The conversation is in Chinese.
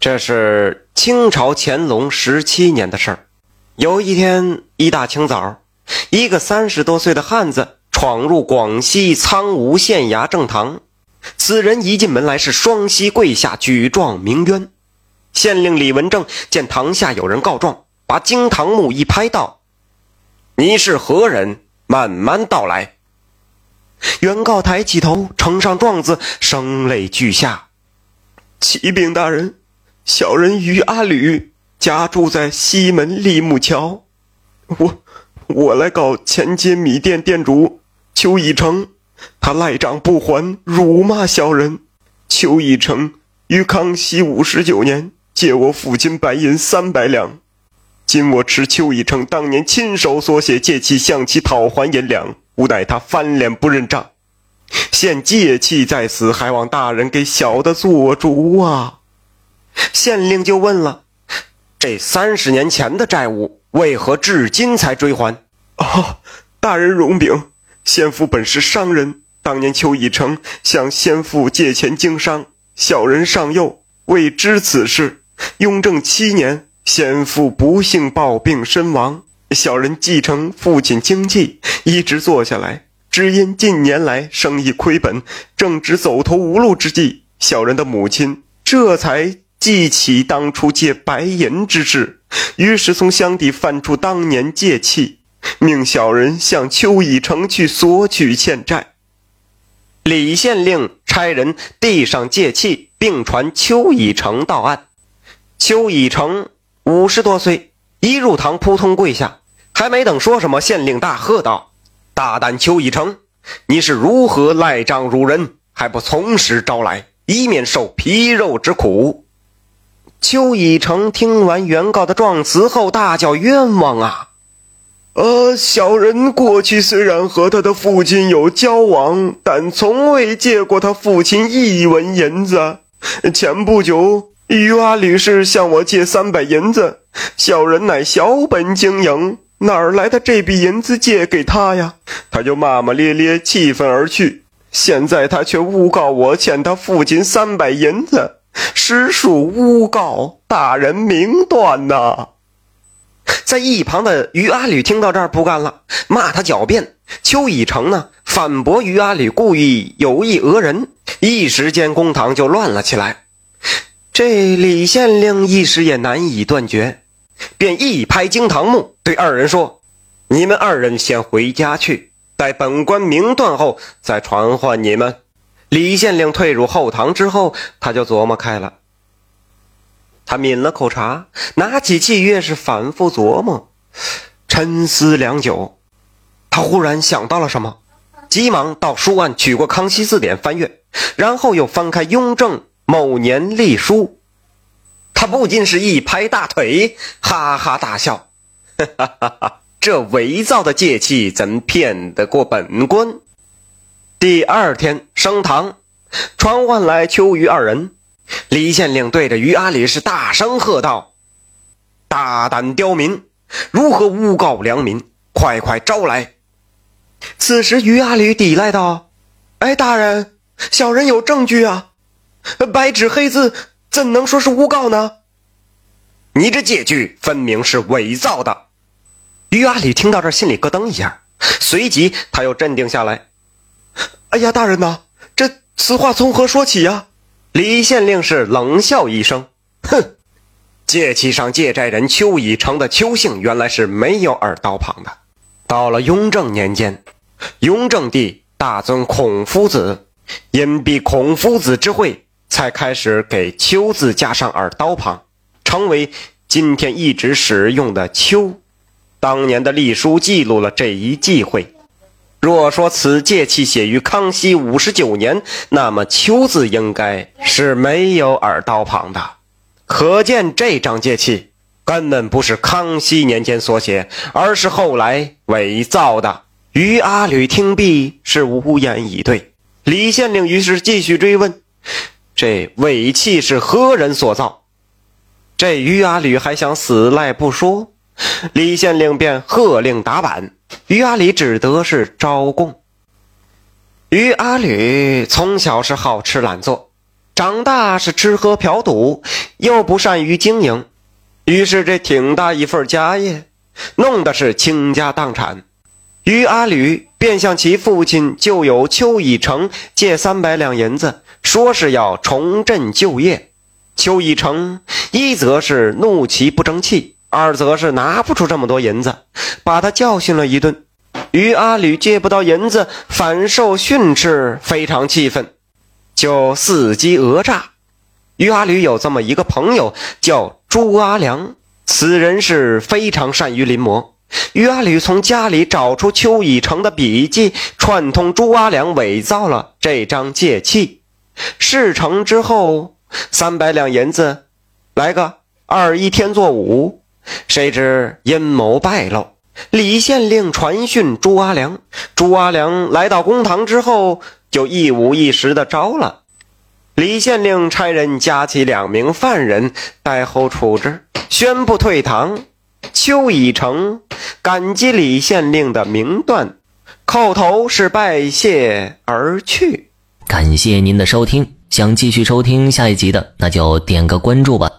这是清朝乾隆十七年的事儿。有一天一大清早，一个三十多岁的汉子闯入广西苍梧县衙正堂。此人一进门来是双膝跪下，举状鸣冤。县令李文正见堂下有人告状，把惊堂木一拍，道：“你是何人？慢慢道来。”原告抬起头，呈上状子，声泪俱下：“启禀大人，小人于阿吕家住在西门立木桥，我我来告前街米店店主邱以成，他赖账不还，辱骂小人。邱以成于康熙五十九年。”借我父亲白银三百两，今我持邱以成当年亲手所写借契向其讨还银两，无奈他翻脸不认账，现借契在此，还望大人给小的做主啊！县令就问了：这三十年前的债务，为何至今才追还？哦，大人容禀，先父本是商人，当年邱以成向先父借钱经商，小人尚幼，未知此事。雍正七年，先父不幸暴病身亡，小人继承父亲经济，一直做下来。只因近年来生意亏本，正值走投无路之际，小人的母亲这才记起当初借白银之事，于是从箱底翻出当年借契，命小人向邱以成去索取欠债。李县令差人递上借契，并传邱以成到案。邱以成五十多岁，一入堂扑通跪下，还没等说什么，县令大喝道：“大胆邱以成，你是如何赖账辱人？还不从实招来，以免受皮肉之苦！”邱以成听完原告的状词后，大叫：“冤枉啊！呃，小人过去虽然和他的父亲有交往，但从未借过他父亲一文银子。前不久。”于阿吕氏向我借三百银子，小人乃小本经营，哪儿来的这笔银子借给他呀？他就骂骂咧咧，气愤而去。现在他却诬告我欠他父亲三百银子，实属诬告，大人明断呐！在一旁的于阿吕听到这儿不干了，骂他狡辩。邱以成呢，反驳于阿吕故意有意讹人，一时间公堂就乱了起来。这李县令一时也难以断绝，便一拍惊堂木，对二人说：“你们二人先回家去，待本官明断后再传唤你们。”李县令退入后堂之后，他就琢磨开了。他抿了口茶，拿起契约是反复琢磨，沉思良久。他忽然想到了什么，急忙到书案取过《康熙字典》翻阅，然后又翻开《雍正》。某年隶书，他不禁是一拍大腿，哈哈大笑，哈哈哈哈！这伪造的借契怎骗得过本官？第二天升堂，传唤来秋余二人。李县令对着于阿里是大声喝道：“大胆刁民，如何诬告良民？快快招来！”此时于阿里抵赖道：“哎，大人，小人有证据啊！”白纸黑字，怎能说是诬告呢？你这借据分明是伪造的。于阿里听到这，心里咯噔一下，随即他又镇定下来。哎呀，大人呐，这此话从何说起呀？李县令是冷笑一声，哼，借契上借债人邱以成的邱姓原来是没有耳刀旁的。到了雍正年间，雍正帝大尊孔夫子，因避孔夫子之讳。才开始给“秋”字加上耳刀旁，成为今天一直使用的“秋”。当年的隶书记录了这一忌讳。若说此借契写于康熙五十九年，那么“秋”字应该是没有耳刀旁的。可见这张借契根本不是康熙年间所写，而是后来伪造的。于阿吕听毕是无言以对。李县令于是继续追问。这伪契是何人所造？这于阿吕还想死赖不说，李县令便喝令打板，于阿里只得是招供。于阿吕从小是好吃懒做，长大是吃喝嫖赌，又不善于经营，于是这挺大一份家业，弄得是倾家荡产。于阿吕便向其父亲旧友邱以成借三百两银子，说是要重振旧业。邱以成一则是怒其不争气，二则是拿不出这么多银子，把他教训了一顿。于阿吕借不到银子，反受训斥，非常气愤，就伺机讹诈。于阿吕有这么一个朋友，叫朱阿良，此人是非常善于临摹。于阿吕从家里找出邱以成的笔记，串通朱阿良伪造了这张借契。事成之后，三百两银子，来个二一天作五。谁知阴谋败露。李县令传讯朱阿良，朱阿良来到公堂之后，就一五一十的招了。李县令差人加起两名犯人，待后处置，宣布退堂。邱以成感激李县令的明断，叩头是拜谢而去。感谢您的收听，想继续收听下一集的，那就点个关注吧。